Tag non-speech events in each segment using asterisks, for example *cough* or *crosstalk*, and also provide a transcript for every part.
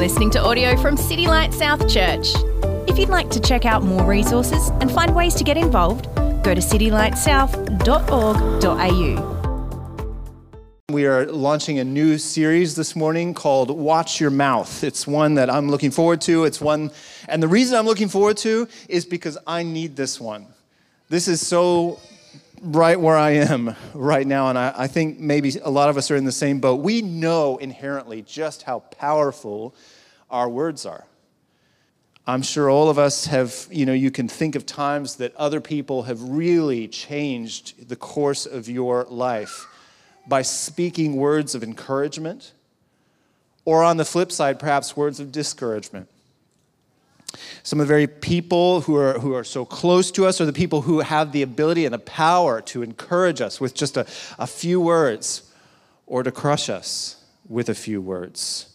listening to audio from City Light South Church. If you'd like to check out more resources and find ways to get involved, go to citylightsouth.org.au. We are launching a new series this morning called Watch Your Mouth. It's one that I'm looking forward to. It's one, and the reason I'm looking forward to is because I need this one. This is so right where I am right now, and I, I, think maybe a lot of us are in the same boat. We know inherently just how powerful our words are. I'm sure all of us have, you know, you can think of times that other people have really changed the course of your life by speaking words of encouragement, or on the flip side, perhaps words of discouragement. Some of the very people who are, who are so close to us are the people who have the ability and the power to encourage us with just a, a few words or to crush us with a few words.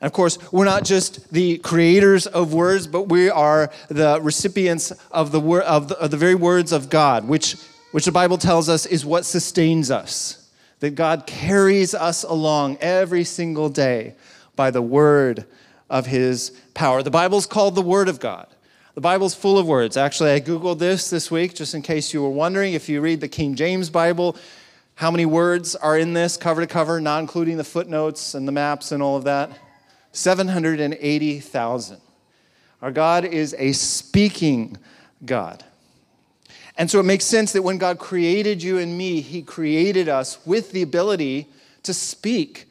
And of course, we're not just the creators of words, but we are the recipients of the, wor- of the, of the very words of God, which, which the Bible tells us is what sustains us. That God carries us along every single day by the word of his power. The Bible's called the Word of God. The Bible's full of words. Actually, I Googled this this week just in case you were wondering. If you read the King James Bible, how many words are in this cover to cover, not including the footnotes and the maps and all of that? 780,000. Our God is a speaking God. And so it makes sense that when God created you and me, He created us with the ability to speak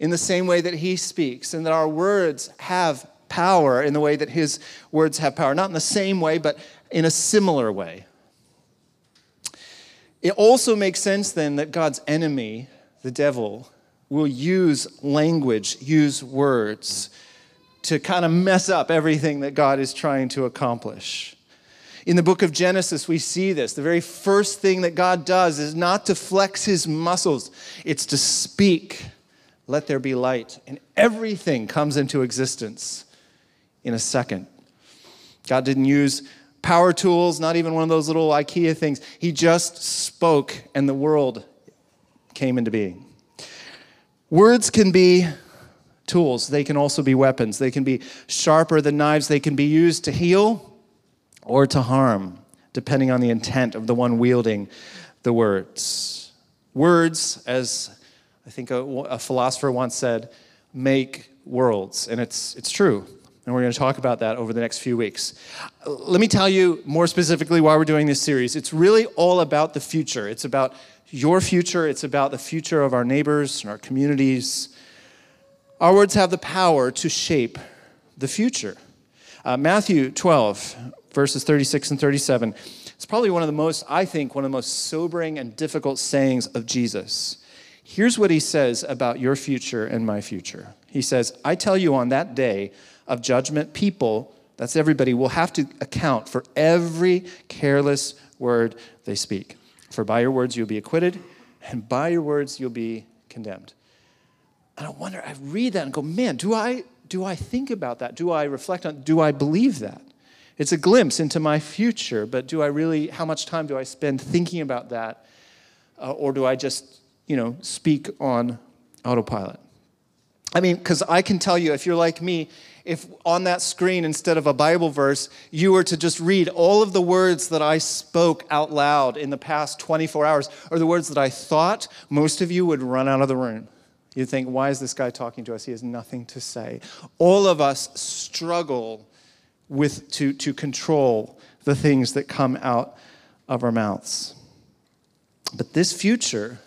in the same way that he speaks, and that our words have power in the way that his words have power. Not in the same way, but in a similar way. It also makes sense then that God's enemy, the devil, will use language, use words to kind of mess up everything that God is trying to accomplish. In the book of Genesis, we see this. The very first thing that God does is not to flex his muscles, it's to speak let there be light. And everything comes into existence in a second. God didn't use power tools, not even one of those little IKEA things. He just spoke, and the world came into being. Words can be tools, they can also be weapons. They can be sharper than knives, they can be used to heal or to harm, depending on the intent of the one wielding the words. Words, as I think a, a philosopher once said, make worlds. And it's, it's true. And we're going to talk about that over the next few weeks. Let me tell you more specifically why we're doing this series. It's really all about the future. It's about your future, it's about the future of our neighbors and our communities. Our words have the power to shape the future. Uh, Matthew 12, verses 36 and 37, It's probably one of the most, I think, one of the most sobering and difficult sayings of Jesus. Here's what he says about your future and my future. He says, I tell you on that day of judgment, people, that's everybody, will have to account for every careless word they speak. For by your words you'll be acquitted, and by your words you'll be condemned. And I wonder, I read that and go, man, do I do I think about that? Do I reflect on do I believe that? It's a glimpse into my future, but do I really, how much time do I spend thinking about that? Uh, or do I just you know, speak on autopilot. I mean, because I can tell you, if you're like me, if on that screen, instead of a Bible verse, you were to just read all of the words that I spoke out loud in the past 24 hours, or the words that I thought, most of you would run out of the room. You'd think, why is this guy talking to us? He has nothing to say. All of us struggle with to, to control the things that come out of our mouths. But this future,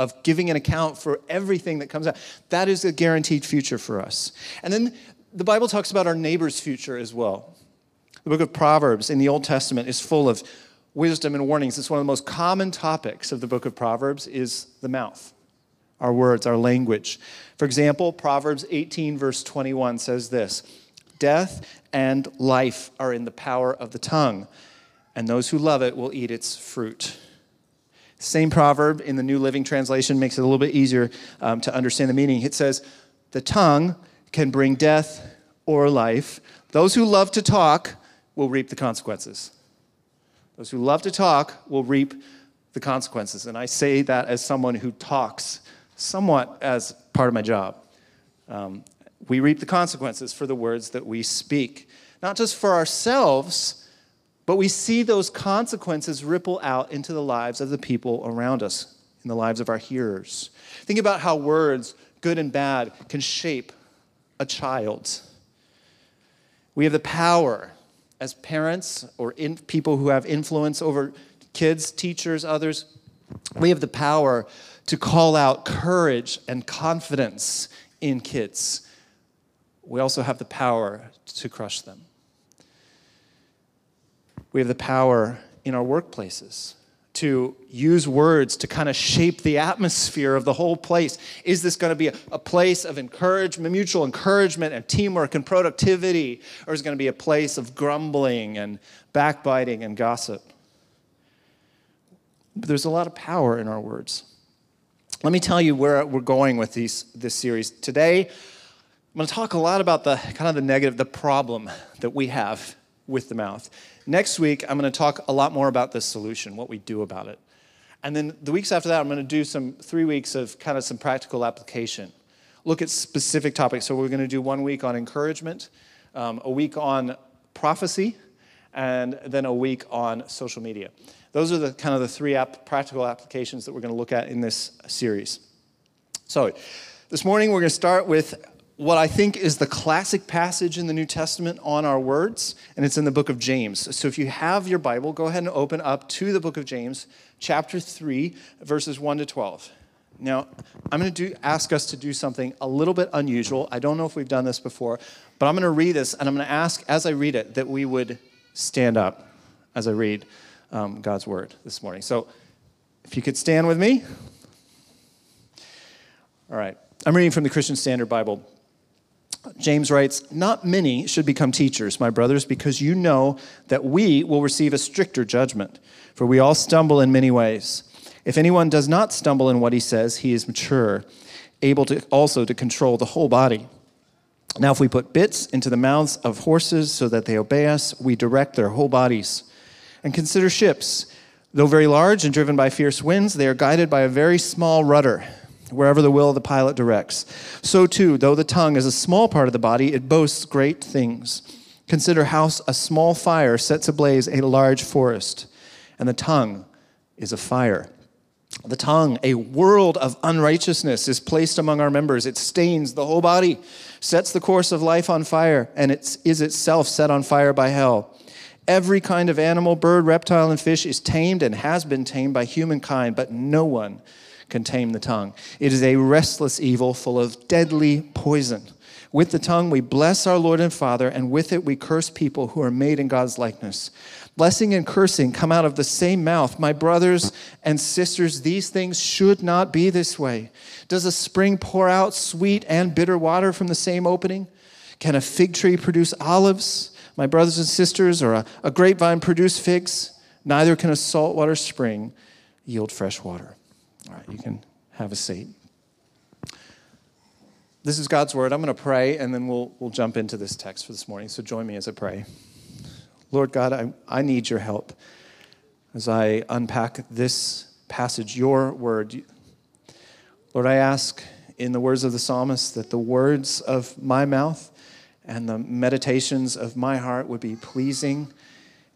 of giving an account for everything that comes out. That is a guaranteed future for us. And then the Bible talks about our neighbor's future as well. The book of Proverbs in the Old Testament is full of wisdom and warnings. It's one of the most common topics of the book of Proverbs is the mouth, our words, our language. For example, Proverbs 18 verse 21 says this, "Death and life are in the power of the tongue, and those who love it will eat its fruit." Same proverb in the New Living Translation makes it a little bit easier um, to understand the meaning. It says, The tongue can bring death or life. Those who love to talk will reap the consequences. Those who love to talk will reap the consequences. And I say that as someone who talks somewhat as part of my job. Um, we reap the consequences for the words that we speak. Not just for ourselves, but we see those consequences ripple out into the lives of the people around us, in the lives of our hearers. Think about how words, good and bad, can shape a child. We have the power as parents or in, people who have influence over kids, teachers, others. We have the power to call out courage and confidence in kids. We also have the power to crush them. We have the power in our workplaces to use words to kind of shape the atmosphere of the whole place. Is this going to be a, a, place of encouragement, mutual encouragement and teamwork and productivity, or is it going to be a place of grumbling and backbiting and gossip? But there's a lot of power in our words. Let me tell you where we're going with these, this series. Today, I'm going to talk a lot about the kind of the negative, the problem that we have with the mouth. Next week, I'm going to talk a lot more about this solution, what we do about it. And then the weeks after that, I'm going to do some three weeks of kind of some practical application. Look at specific topics. So we're going to do one week on encouragement, um, a week on prophecy, and then a week on social media. Those are the kind of the three app, practical applications that we're going to look at in this series. So, this morning we're going to start with what I think is the classic passage in the New Testament on our words, and it's in the book of James. So if you have your Bible, go ahead and open up to the book of James, chapter 3, verses 1 to 12. Now, I'm going to do, ask us to do something a little bit unusual. I don't know if we've done this before, but I'm going to read this, and I'm going to ask, as I read it, that we would stand up as I read um, God's word this morning. So if you could stand with me. All right. I'm reading from the Christian Standard Bible, James writes, Not many should become teachers, my brothers, because you know that we will receive a stricter judgment, for we all stumble in many ways. If anyone does not stumble in what he says, he is mature, able to also to control the whole body. Now, if we put bits into the mouths of horses so that they obey us, we direct their whole bodies. And consider ships. Though very large and driven by fierce winds, they are guided by a very small rudder wherever the will of the pilot directs. So, too, though the tongue is a small part of the body, it boasts great things. Consider how a small fire sets ablaze a large forest, and the tongue is a fire. The tongue, a world of unrighteousness, is placed among our members. It stains the whole body, sets the course of life on fire, and it is itself set on fire by hell. Every kind of animal, bird, reptile, and fish is tamed and has been tamed by humankind, but no one can tame the tongue. It is a restless evil full of deadly poison. With the tongue, we bless our Lord and Father, and with it, we curse people who are made in God's likeness. Blessing and cursing come out of the same mouth. My brothers and sisters, these things should not be this way. Does a spring pour out sweet and bitter water from the same opening? Can a fig tree produce olives? My brothers and sisters, or a, a grapevine produce figs? Neither can a saltwater spring yield fresh water. All right, you mm-hmm. can have a seat. This is God's word. I'm going to pray and then we'll, we'll jump into this text for this morning. So join me as I pray. Lord God, I, I need your help as I unpack this passage, your word. Lord, I ask in the words of the psalmist that the words of my mouth and the meditations of my heart would be pleasing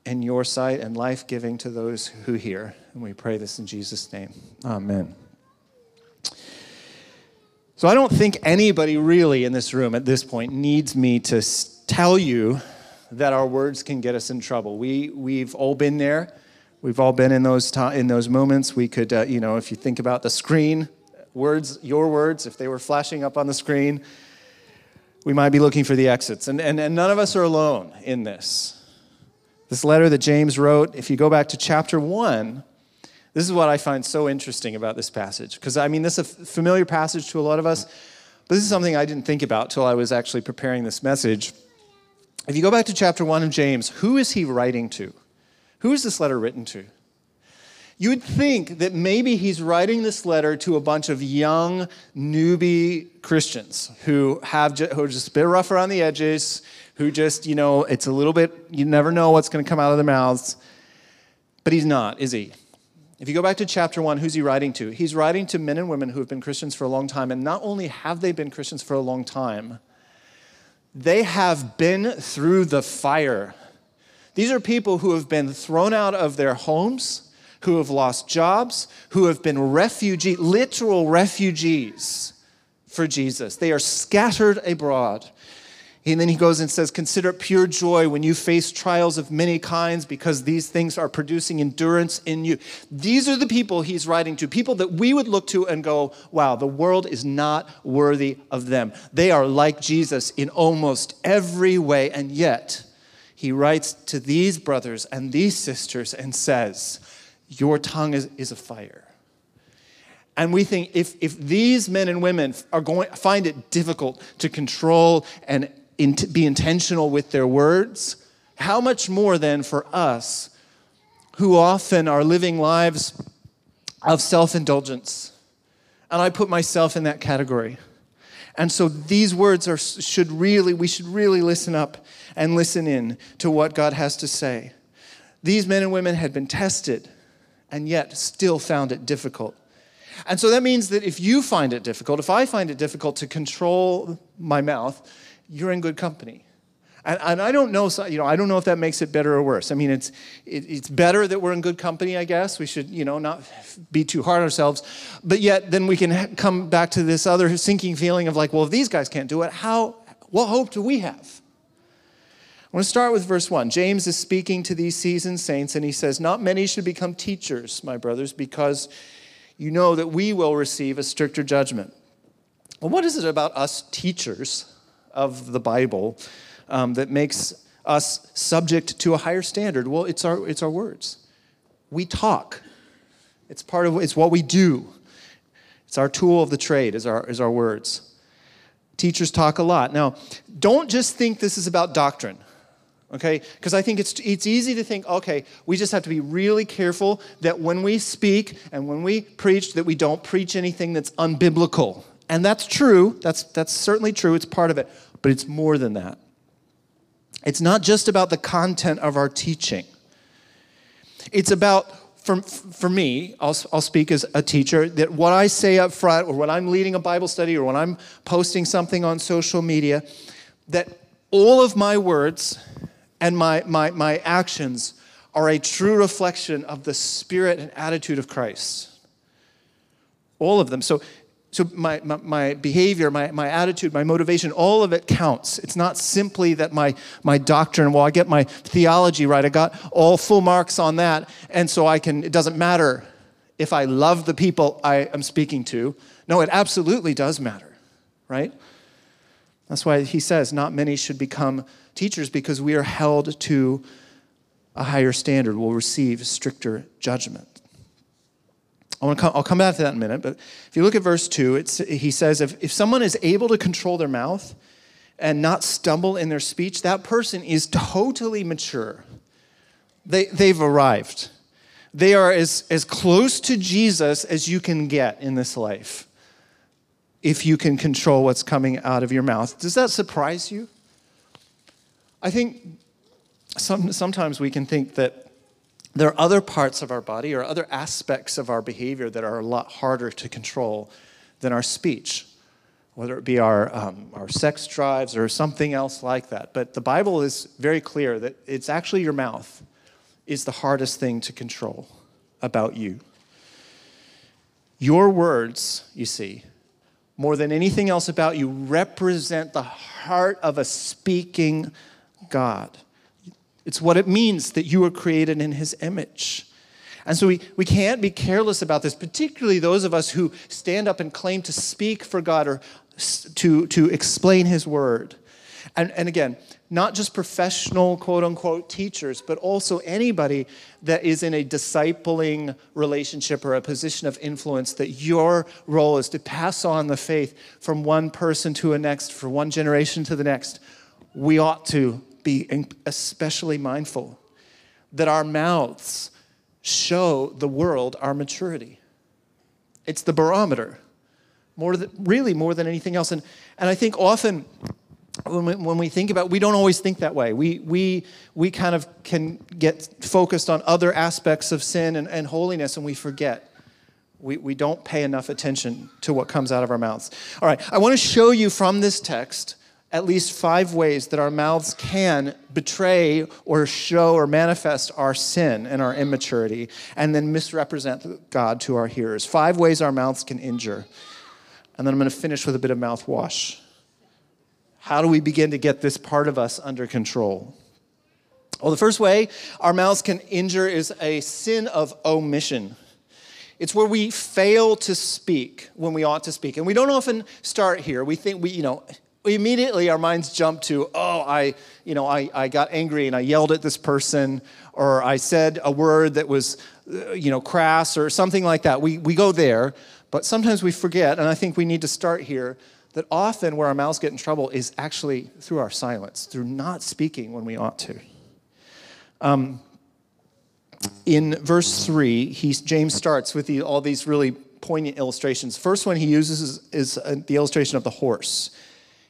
in your sight and life giving to those who hear. And we pray this in Jesus' name. Amen. So I don't think anybody really in this room at this point needs me to tell you that our words can get us in trouble. We, we've all been there. We've all been in those, in those moments. We could, uh, you know, if you think about the screen, words, your words, if they were flashing up on the screen, we might be looking for the exits. And, and, and none of us are alone in this. This letter that James wrote, if you go back to chapter 1, this is what I find so interesting about this passage. Because, I mean, this is a familiar passage to a lot of us, but this is something I didn't think about till I was actually preparing this message. If you go back to chapter 1 of James, who is he writing to? Who is this letter written to? You would think that maybe he's writing this letter to a bunch of young, newbie Christians who, have who are just a bit rough around the edges, who just, you know, it's a little bit, you never know what's going to come out of their mouths. But he's not, is he? If you go back to chapter one, who's he writing to? He's writing to men and women who have been Christians for a long time. And not only have they been Christians for a long time, They have been through the fire. These are people who have been thrown out of their homes, who have lost jobs, who have been refugee, literal refugees for Jesus. They are scattered abroad. And then he goes and says, Consider it pure joy when you face trials of many kinds because these things are producing endurance in you. These are the people he's writing to, people that we would look to and go, Wow, the world is not worthy of them. They are like Jesus in almost every way. And yet, he writes to these brothers and these sisters and says, Your tongue is, is a fire. And we think if, if these men and women are going find it difficult to control and in, be intentional with their words, how much more then for us who often are living lives of self indulgence? And I put myself in that category. And so these words are, should really, we should really listen up and listen in to what God has to say. These men and women had been tested and yet still found it difficult. And so that means that if you find it difficult, if I find it difficult to control my mouth, you're in good company. And, and, I don't know, you know, I don't know if that makes it better or worse. I mean, it's, it, it's better that we're in good company, I guess. We should, you know, not be too hard on ourselves. But yet, then we can come back to this other sinking feeling of like, well, if these guys can't do it, how, what hope do we have? I want to start with verse 1. James is speaking to these seasoned saints, and he says, Not many should become teachers, my brothers, because you know that we will receive a stricter judgment. Well, what is it about us teachers of the Bible um, that makes us subject to a higher standard? Well, it's our, it's our words. We talk. It's part of it's what we do. It's our tool of the trade, is our, is our words. Teachers talk a lot. Now, don't just think this is about doctrine okay? Because I think it's, it's easy to think, okay, we just have to be really careful that when we speak and when we preach, that we don't preach anything that's unbiblical. And that's true, that's, that's certainly true, it's part of it. But it's more than that. It's not just about the content of our teaching. It's about, for, for me, I'll, I'll speak as a teacher, that what I say up front, or when I'm leading a Bible study, or when I'm posting something on social media, that all of my words and my, my, my actions are a true reflection of the spirit and attitude of Christ. All of them. So so my, my, my, behavior, my, my attitude, my motivation, all of it counts. It's not simply that my, my doctrine, well, I get my theology right, I got all full marks on that, and so I can, it doesn't matter if I love the people I am speaking to. No, it absolutely does matter, right? That's why he says not many should become teachers because we are held to a higher standard, will receive stricter judgment. I want to come, I'll come back to that in a minute, but if you look at verse 2, it's, he says, if, if someone is able to control their mouth and not stumble in their speech, that person is totally mature. They, they've arrived. They are as, as close to Jesus as you can get in this life if you can control what's coming out of your mouth. Does that surprise you? I think some, sometimes we can think that there are other parts of our body or other aspects of our behavior that are a lot harder to control than our speech, whether it be our, um, our sex drives or something else like that. But the Bible is very clear that it's actually your mouth is the hardest thing to control about you. Your words, you see, more than anything else about you, represent the heart of a speaking God. It's what it means that you were created in his image. And so we, we can't be careless about this, particularly those of us who stand up and claim to speak for God or to, to explain his word. And, and again, not just professional, quote unquote, teachers, but also anybody that is in a discipling relationship or a position of influence, that your role is to pass on the faith from one person to the next, from one generation to the next. We ought to be especially mindful that our mouths show the world our maturity. It's the barometer, more than, really more than anything else. And, and I think often when we, when we think about we don't always think that way we, we, we kind of can get focused on other aspects of sin and, and holiness and we forget we, we don't pay enough attention to what comes out of our mouths all right i want to show you from this text at least five ways that our mouths can betray or show or manifest our sin and our immaturity and then misrepresent God to our hearers. Five ways our mouths can injure. And then I'm going to finish with a bit of mouthwash. How do we begin to get this part of us under control? Well, the first way our mouths can injure is a sin of omission. It's where we fail to speak when we ought to speak. And we don't often start here. We think we, you know, immediately our minds jump to, oh, I, you know, I, I got angry and I yelled at this person, or I said a word that was, uh, you know, crass or something like that. We, we go there, but sometimes we forget, and I think we need to start here, that often where our mouths get in trouble is actually through our silence, through not speaking when we ought to. Um, in verse 3, he, James starts with the, all these really poignant illustrations. First one he uses is, is uh, the illustration of the horse.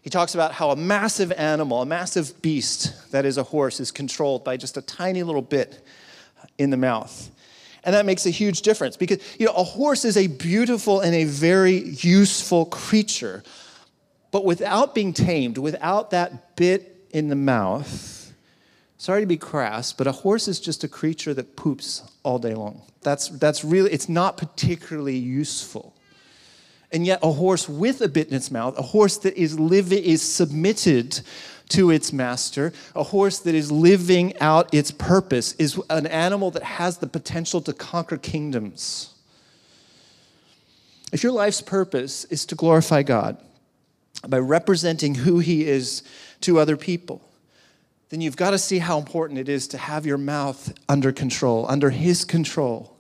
He talks about how a massive animal, a massive beast that is a horse, is controlled by just a tiny little bit in the mouth. And that makes a huge difference because you know a horse is a beautiful and a very useful creature. But without being tamed, without that bit in the mouth, sorry to be crass, but a horse is just a creature that poops all day long. That's, that's really, it's not particularly useful. And yet, a horse with a bit in its mouth, a horse that is living, is submitted to its master, a horse that is living out its purpose, is an animal that has the potential to conquer kingdoms. If your life's purpose is to glorify God by representing who He is to other people, then you've got to see how important it is to have your mouth under control, under His control.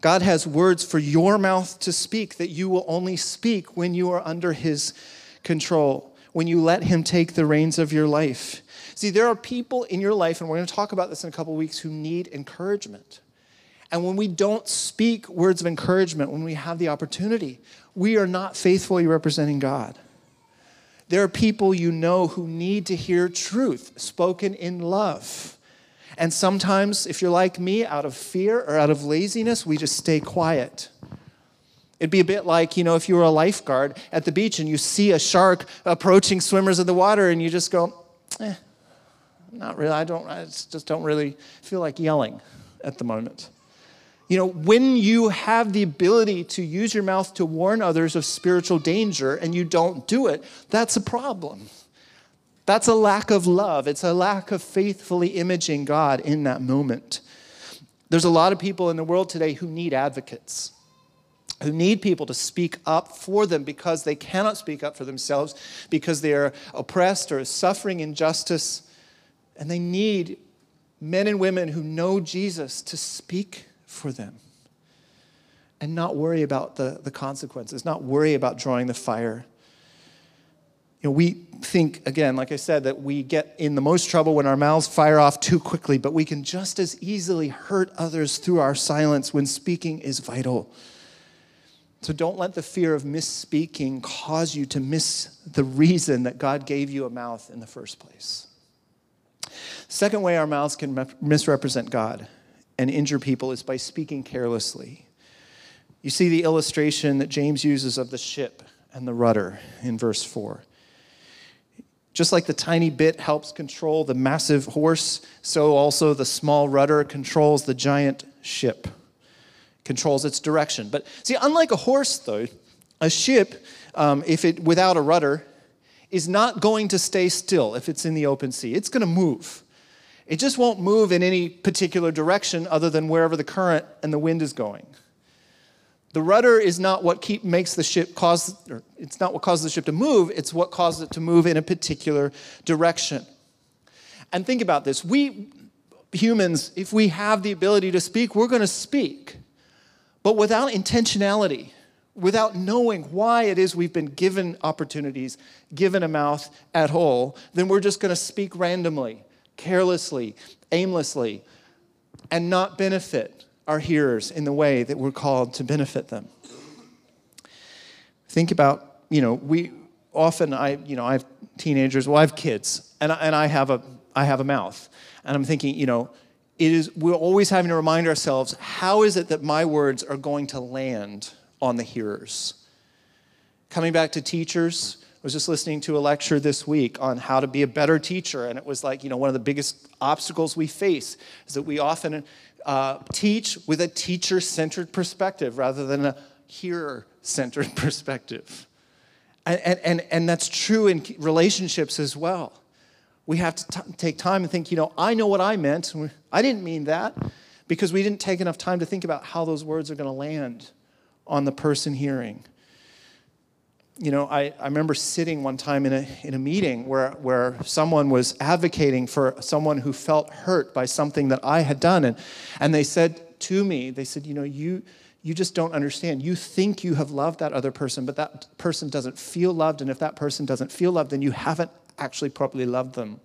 God has words for your mouth to speak that you will only speak when you are under His control, when you let Him take the reins of your life. See, there are people in your life, and we're going to talk about this in a couple weeks, who need encouragement. And when we don't speak words of encouragement, when we have the opportunity, we are not faithfully representing God. There are people you know who need to hear truth spoken in love. And sometimes, if you're like me, out of fear or out of laziness, we just stay quiet. It'd be a bit like, you know, if you were a lifeguard at the beach and you see a shark approaching swimmers in the water and you just go, eh, not really, I don't, I just don't really feel like yelling at the moment. You know, when you have the ability to use your mouth to warn others of spiritual danger and you don't do it, that's a problem. That's a lack of love. It's a lack of faithfully imaging God in that moment. There's a lot of people in the world today who need advocates, who need people to speak up for them because they cannot speak up for themselves, because they are oppressed or suffering injustice. And they need men and women who know Jesus to speak for them and not worry about the, the consequences, not worry about drawing the fire. Know, we think, again, like I said, that we get in the most trouble when our mouths fire off too quickly, but we can just as easily hurt others through our silence when speaking is vital. So don't let the fear of misspeaking cause you to miss the reason that God gave you a mouth in the first place. Second way our mouths can misrepresent God and injure people is by speaking carelessly. You see the illustration that James uses of the ship and the rudder in verse 4. Just like the tiny bit helps control the massive horse, so also the small rudder controls the giant ship, controls its direction. But see, unlike a horse, though, a ship, um, if it without a rudder, is not going to stay still if it's in the open sea. It's going to move. It just won't move in any particular direction other than wherever the current and the wind is going. The rudder is not what keep, makes the ship cause, it's not what causes the ship to move, it's what causes it to move in a particular direction. And think about this. We humans, if we have the ability to speak, we're going to speak. But without intentionality, without knowing why it is we've been given opportunities, given a mouth at all, then we're just going to speak randomly, carelessly, aimlessly, and not benefit our hearers in the way that we're called to benefit them. Think about, you know, we often, I, you know, I have teenagers, well, I have kids, and I, and I have a, I have a mouth. And I'm thinking, you know, it is, we're always having to remind ourselves, how is it that my words are going to land on the hearers? Coming back to teachers, I was just listening to a lecture this week on how to be a better teacher, and it was like, you know, one of the biggest obstacles we face is that we often uh, teach with a teacher centered perspective rather than a hearer centered *laughs* perspective. And, and, and, that's true in relationships as well. We have to t- take time and think, you know, I know what I meant. I didn't mean that because we didn't take enough time to think about how those words are going to land on the person hearing. You know, I, I remember sitting one time in a, in a meeting where, where someone was advocating for someone who felt hurt by something that I had done. And, and they said to me, they said, you know, you, you just don't understand. You think you have loved that other person, but that person doesn't feel loved. And if that person doesn't feel loved, then you haven't actually properly loved them.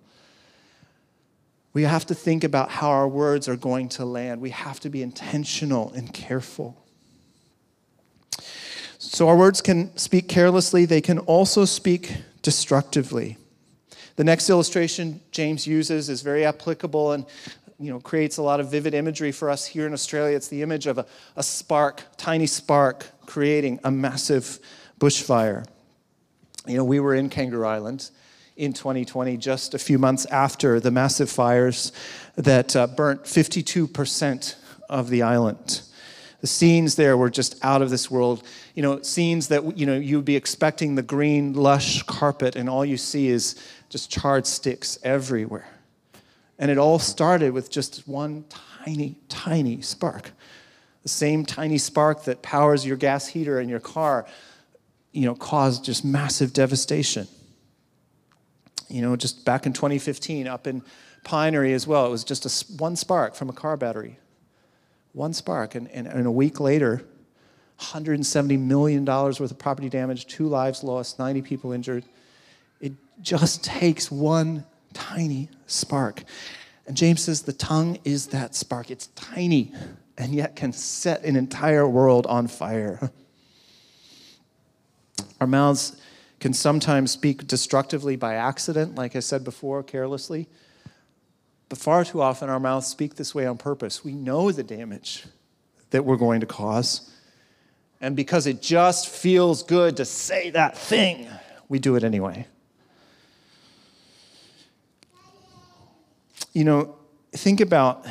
We have to think about how our words are going to land. We have to be intentional and careful. So our words can speak carelessly, they can also speak destructively. The next illustration James uses is very applicable and you know, creates a lot of vivid imagery for us here in Australia. It's the image of a, a spark, tiny spark, creating a massive bushfire. You know, we were in Kangaroo Island in 2020, just a few months after the massive fires that uh, burnt 52% of the island. The scenes there were just out of this world. You know, scenes that you know you'd be expecting the green, lush carpet, and all you see is just charred sticks everywhere. And it all started with just one tiny, tiny spark. The same tiny spark that powers your gas heater in your car, you know, caused just massive devastation. You know, just back in 2015, up in Pinery as well, it was just a, one spark from a car battery. One spark. And, and, and a week later, $170 million worth of property damage, two lives lost, 90 people injured. It just *laughs* takes one tiny spark. And James says the tongue is that spark. It's tiny and yet can set an entire world on fire. *laughs* Our mouths can sometimes speak destructively by accident, like I said before, carelessly. But far too often, our mouths speak this way on purpose. We know the damage that we're going to cause. And because it just feels good to say that thing, we do it anyway. You know, think about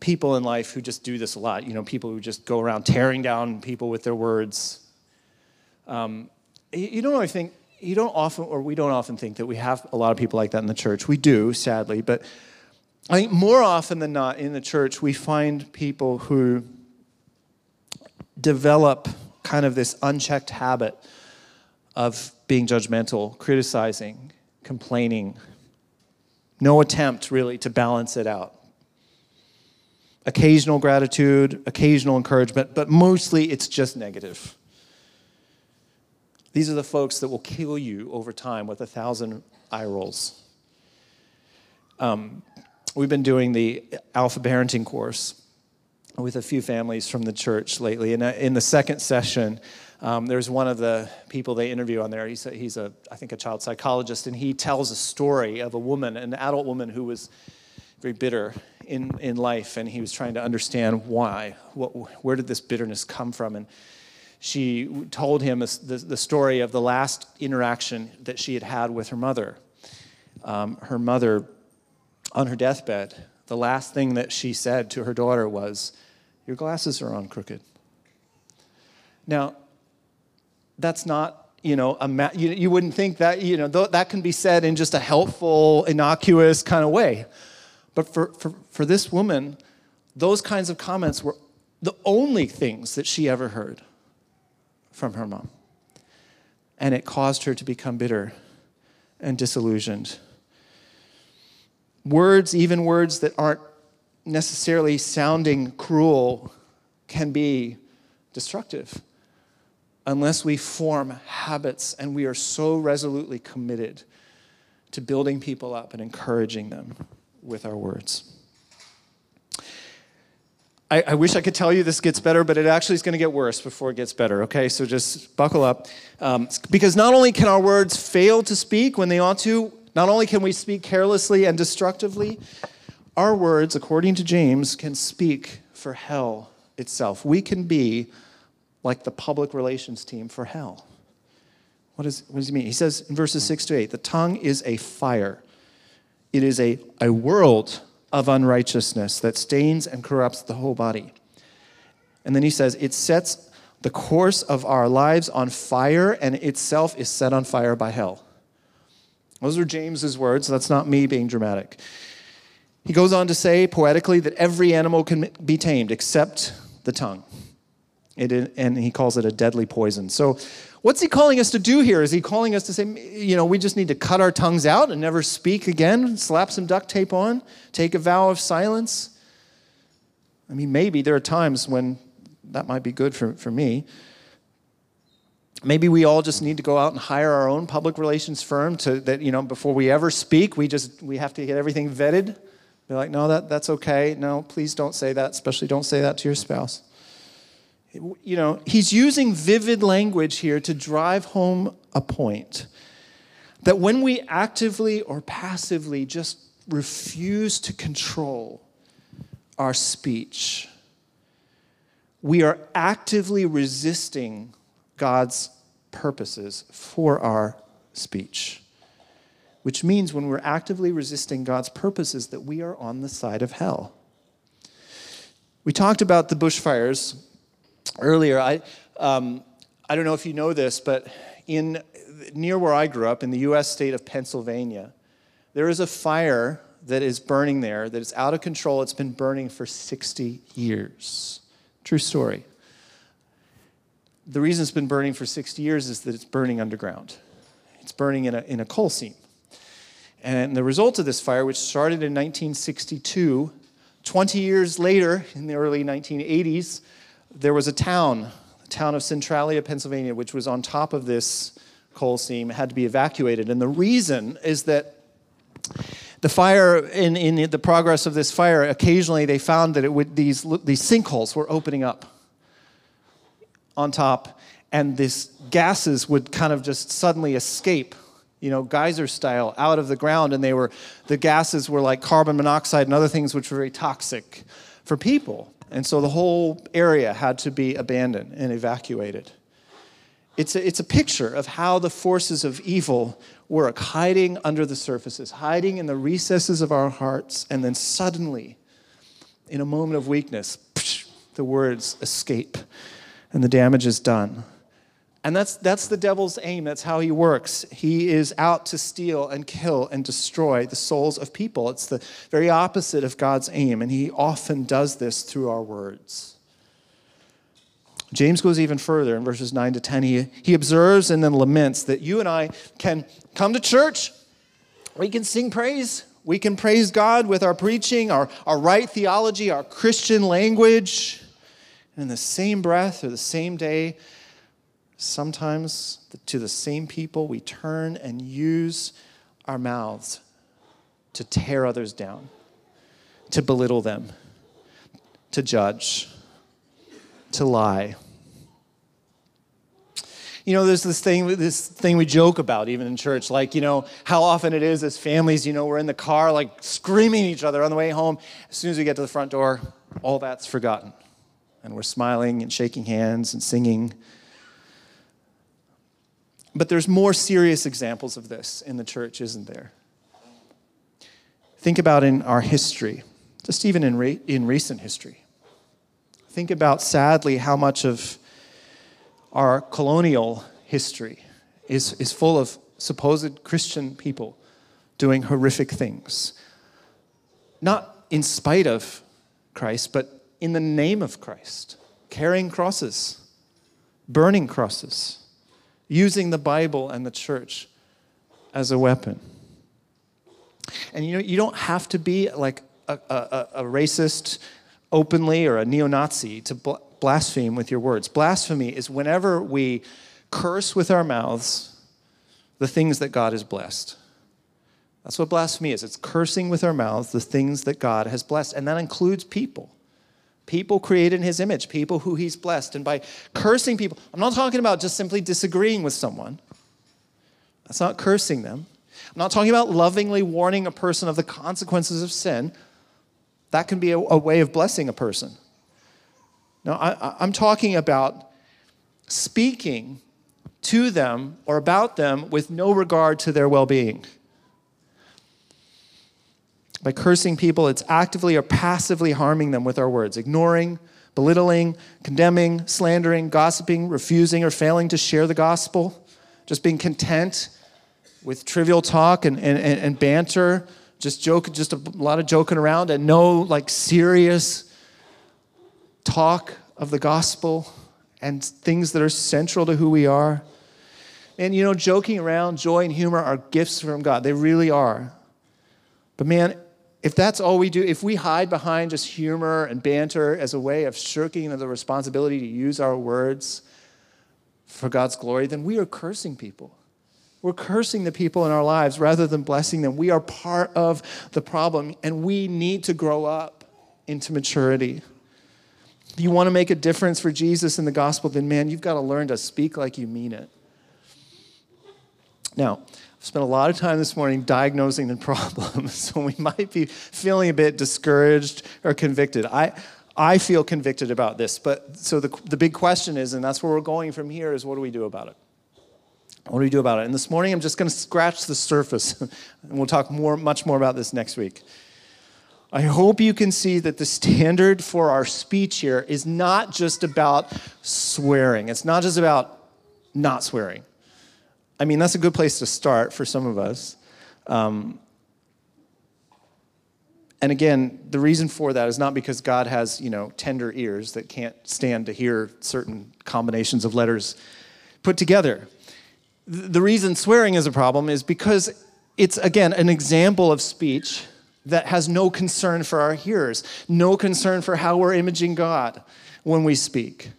people in life who just do this a lot. You know, people who just go around tearing down people with their words. Um, you don't really think, you don't often, or we don't often think that we have a lot of people like that in the church. We do, sadly, but I think more often than not in the church, we find people who develop kind of this unchecked habit of being judgmental, criticizing, complaining. No attempt really to balance it out. Occasional gratitude, occasional encouragement, but mostly it's just negative. These are the folks that will kill you over time with a thousand eye rolls. Um, We've been doing the Alpha Parenting course with a few families from the church lately. And uh, in the second session, um, there's one of the people they interview on there. He's a, he's a, I think, a child psychologist, and he tells a story of a woman, an adult woman who was very bitter in, in life, and he was trying to understand why. What, where did this bitterness come from? And she told him the, the story of the last interaction that she had had with her mother. Um, her mother on her deathbed, the last thing that she said to her daughter was, Your glasses are on crooked. Now, that's not, you know, a ma- you, you wouldn't think that, you know, th- that can be said in just a helpful, innocuous kind of way. But for, for, for this woman, those kinds of comments were the only things that she ever heard from her mom. And it caused her to become bitter and disillusioned words, even words that aren't necessarily sounding cruel, can be destructive unless we form habits and we are so resolutely committed to building people up and encouraging them with our words. I, I, wish I could tell you this gets better, but it actually is going to get worse before it gets better, okay? So just buckle up. Um, because not only can our words fail to speak when they ought to, not only can we speak carelessly and destructively, our words, according to James, can speak for hell itself. We can be like the public relations team for hell. What, is, what does he mean? He says in verses 6 to 8 the tongue is a fire, it is a, a world of unrighteousness that stains and corrupts the whole body. And then he says, it sets the course of our lives on fire, and itself is set on fire by hell. Those are James's words. That's not me being dramatic. He goes on to say poetically that every animal can be tamed except the tongue. It, and he calls it a deadly poison. So, what's he calling us to do here? Is he calling us to say, you know, we just need to cut our tongues out and never speak again, slap some duct tape on, take a vow of silence? I mean, maybe there are times when that might be good for, for me. Maybe we all just need to go out and hire our own public relations firm to that, you know, before we ever speak, we just we have to get everything vetted. Be like, no, that, that's okay. No, please don't say that, especially don't say that to your spouse. You know, he's using vivid language here to drive home a point that when we actively or passively just refuse to control our speech, we are actively resisting God's purposes for our speech. Which means when we're actively resisting God's purposes, that we are on the side of hell. We talked about the bushfires earlier. I, um, I don't know if you know this, but in near where I grew up, in the U.S. state of Pennsylvania, there is a fire that is burning there that is out of control. It's been burning for 60 years. True story. The reason it's been burning for 60 years is that it's burning underground. It's burning in a, in a coal seam. And the result of this fire, which started in 1962, 20 years later, in the early 1980s, there was a town, the town of Centralia, Pennsylvania, which was on top of this coal seam, had to be evacuated. And the reason is that the fire, in, in the progress of this fire, occasionally they found that it would, these, these sinkholes were opening up on top, and these gases would kind of just suddenly escape, you know, geyser style, out of the ground. And they were, the gases were like carbon monoxide and other things which were very toxic for people. And so the whole area had to be abandoned and evacuated. It's a, it's a picture of how the forces of evil work, hiding under the surfaces, hiding in the recesses of our hearts, and then suddenly, in a moment of weakness, the words escape and the damage is done. And that's, that's the devil's aim. That's how he works. He is out to steal and kill and destroy the souls of people. It's the very opposite of God's aim, and he often does this through our words. James goes even further in verses 9 to 10. He, he observes and then laments that you and I can come to church, we can sing praise, we can praise God with our preaching, our, our right theology, our Christian language. In the same breath or the same day, sometimes to the same people, we turn and use our mouths to tear others down, to belittle them, to judge, to lie you know, there's this thing, this thing we joke about even in church, like, you know, how often it is as families, you know, we're in the car, like screaming at each other on the way home. As soon as we get to the front door, all that's forgotten. And we're smiling and shaking hands and singing. But there's more serious examples of this in the church, isn't there? Think about in our history, just even in, re- in recent history. Think about, sadly, how much of our colonial history is, is full of supposed Christian people doing horrific things. Not in spite of Christ, but in the name of Christ, carrying crosses, burning crosses, using the Bible and the church as a weapon. And you know, you don't have to be like a, a, a racist openly or a neo Nazi to blaspheme with your words. Blasphemy is whenever we curse with our mouths the things that God has blessed. That's what blasphemy is. It's cursing with our mouths the things that God has blessed. And that includes people. People created in his image, people who he's blessed. And by cursing people, I'm not talking about just simply disagreeing with someone. That's not cursing them. I'm not talking about lovingly warning a person of the consequences of sin. That can be a, a way of blessing a person. No, I, I'm talking about speaking to them or about them with no regard to their well being. By cursing people, it's actively or passively harming them with our words, ignoring, belittling, condemning, slandering, gossiping, refusing or failing to share the gospel, just being content with trivial talk and, and, and banter, just joke, just a lot of joking around and no like serious talk of the gospel and things that are central to who we are. And you know, joking around, joy and humor are gifts from God. They really are. But man, if that's all we do, if we hide behind just humor and banter as a way of shirking the responsibility to use our words for God's glory, then we are cursing people. We're cursing the people in our lives rather than blessing them. We are part of the problem, and we need to grow up into maturity. If you want to make a difference for Jesus in the gospel, then man, you've got to learn to speak like you mean it. Now, spent a lot of time this morning diagnosing the problem, *laughs* so we might be feeling a bit discouraged or convicted. I, I feel convicted about this, but so the, the big question is, and that's where we're going from here, is what do we do about it? What do we do about it? And this morning, I'm just going to scratch the surface, *laughs* and we'll talk more, much more about this next week. I hope you can see that the standard for our speech here is not just about swearing. It's not just about not swearing. I mean, that's a good place to start for some of us. Um, and again, the reason for that is not because God has, you know, tender ears that can't stand to hear certain combinations of letters put together. The reason swearing is a problem is because it's, again, an example of speech that has no concern for our hearers, no concern for how we're imaging God when we speak.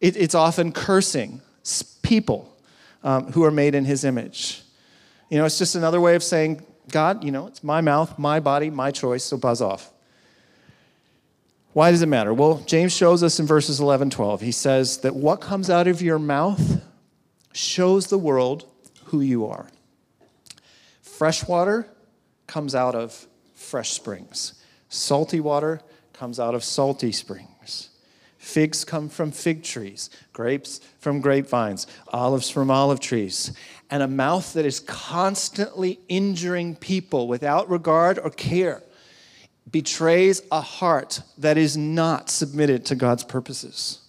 It, it's often cursing people um, who are made in his image. You know, it's just another way of saying, God, you know, it's my mouth, my body, my choice, so buzz off. Why does it matter? Well, James shows us in verses 11, 12. He says that what comes out of your mouth shows the world who you are. Fresh water comes out of fresh springs. Salty water comes out of salty springs. Figs come from fig trees, grapes from grapevines, olives from olive trees. And a mouth that is constantly injuring people without regard or care betrays a heart that is not submitted to God's purposes.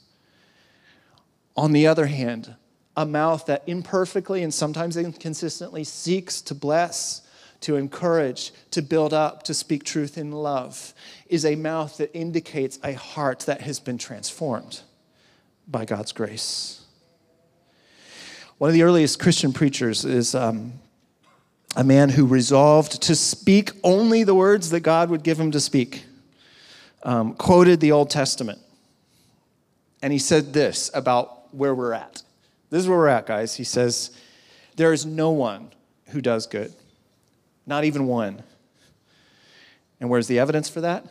On the other hand, a mouth that imperfectly and sometimes inconsistently seeks to bless to encourage, to build up, to speak truth in love, is a mouth that indicates a heart that has been transformed by God's grace. One of the earliest Christian preachers is um, a man who resolved to speak only the words that God would give him to speak. Um, quoted the Old Testament. And he said this about where we're at. This is where we're at, guys. He says, There is no one who does good not even one. And where's the evidence for that?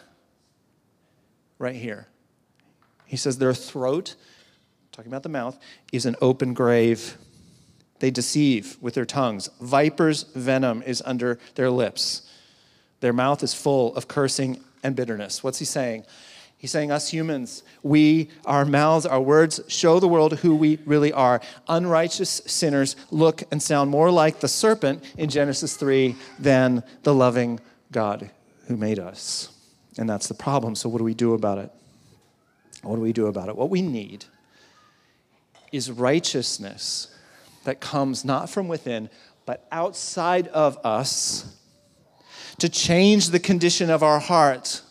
Right here. He says their throat, talking about the mouth, is an open grave. They deceive with their tongues. Viper's venom is under their lips. Their mouth is full of cursing and bitterness. What's he saying? He's saying, us humans, we, our mouths, our words show the world who we really are. Unrighteous sinners look and sound more like the serpent in Genesis 3 than the loving God who made us. And that's the problem. So, what do we do about it? What do we do about it? What we need is righteousness that comes not from within, but outside of us to change the condition of our heart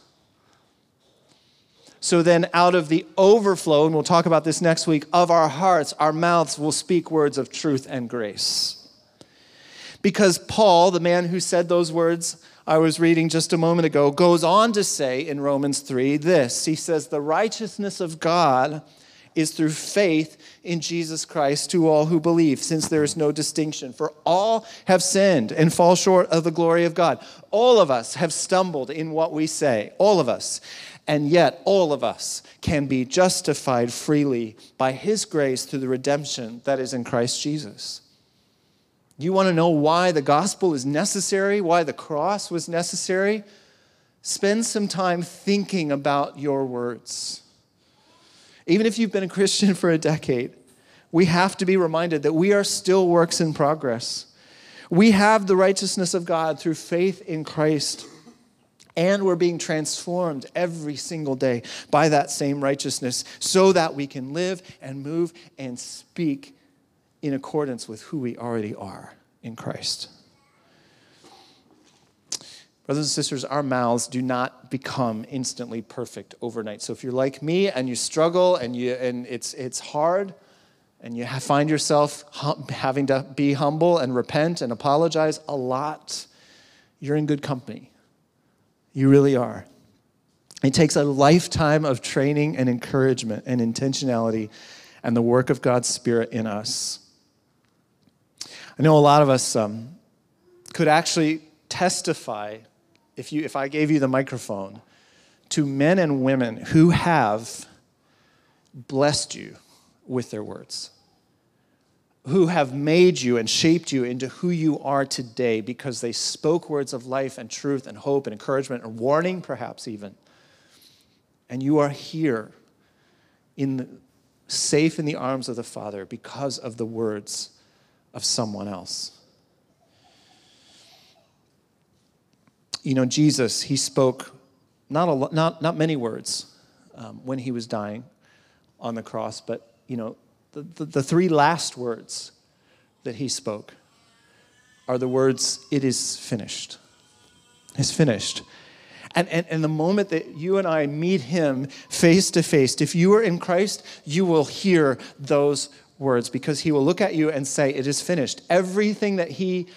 so then, out of the overflow, and we'll talk about this next week, of our hearts, our mouths will speak words of truth and grace. Because Paul, the man who said those words I was reading just a moment ago, goes on to say in Romans 3 this He says, The righteousness of God is through faith in Jesus Christ to all who believe, since there is no distinction. For all have sinned and fall short of the glory of God. All of us have stumbled in what we say, all of us. And yet, all of us can be justified freely by His grace through the redemption that is in Christ Jesus. You want to know why the gospel is necessary, why the cross was necessary? Spend some time thinking about your words. Even if you've been a Christian for a decade, We have to be reminded that we are still works in progress. We have the righteousness of God through faith in Christ. And we're being transformed every single day by that same righteousness so that we can live and move and speak in accordance with who we already are in Christ. Brothers and sisters, our mouths do not become instantly perfect overnight. So if you're like me and you struggle and, you, and it's, it's hard and you find yourself having to be humble and repent and apologize a lot, you're in good company. You really are. It takes a lifetime of training and encouragement and intentionality and the work of God's Spirit in us. I know a lot of us um, could actually testify if, you, if I gave you the microphone, to men and women who have blessed you with their words, who have made you and shaped you into who you are today because they spoke words of life and truth and hope and encouragement and warning, perhaps even. And you are here in the, safe in the arms of the Father because of the words of someone else. you know, Jesus, he spoke not, a, not, not many words um, when he was dying on the cross, but, you know, the, the, the three last words that he spoke are the words, It is finished. It's finished. And, and, and the moment that you and I meet him face to face, if you are in Christ, you will hear those words because he will look at you and say, It is finished. Everything that he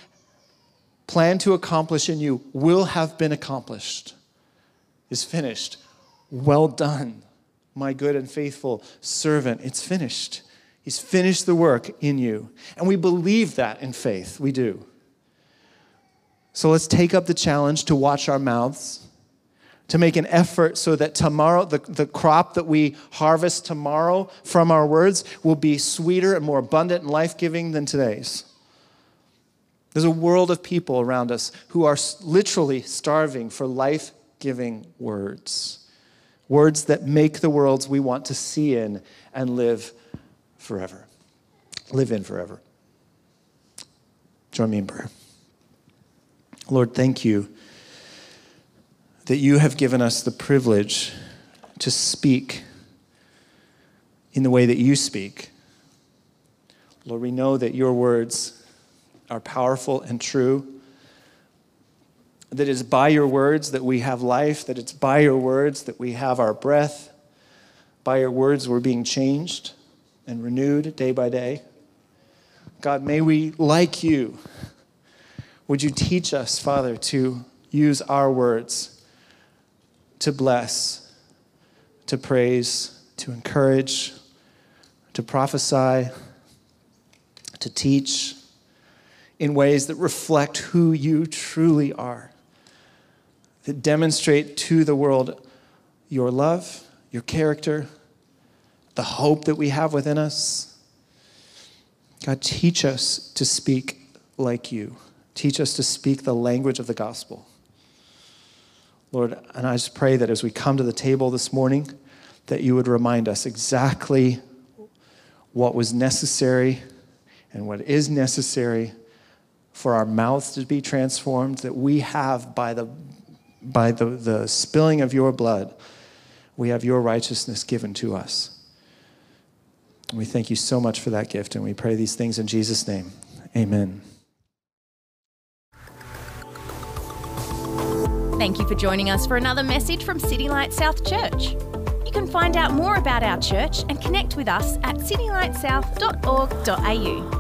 planned to accomplish in you will have been accomplished, is finished. Well done, my good and faithful servant. It's finished. He's finished the work in you. And we believe that in faith. We do. So let's take up the challenge to watch our mouths, to make an effort so that tomorrow, the, the crop that we harvest tomorrow from our words will be sweeter and more abundant and life giving than today's. There's a world of people around us who are literally starving for life giving words. Words that make the worlds we want to see in and live forever. Live in forever. Join me in prayer. Lord, thank you that you have given us the privilege to speak in the way that you speak. Lord, we know that your words are powerful and true. That it's by your words that we have life, that it's by your words that we have our breath. By your words, we're being changed and renewed day by day. God, may we, like you, would you teach us, Father, to use our words to bless, to praise, to encourage, to prophesy, to teach, in ways that reflect who you truly are, that demonstrate to the world your love, your character, the hope that we have within us. God, teach us to speak like you. Teach us to speak the language of the gospel. Lord, and I just pray that as we come to the table this morning, that you would remind us exactly what was necessary and what is necessary for our mouths to be transformed, that we have by the by the, the spilling of your blood, we have your righteousness given to us. We thank you so much for that gift, and we pray these things in Jesus' name. Amen. Thank you for joining us for another message from City Light South Church. You can find out more about our church and connect with us at citylightsouth.org.au.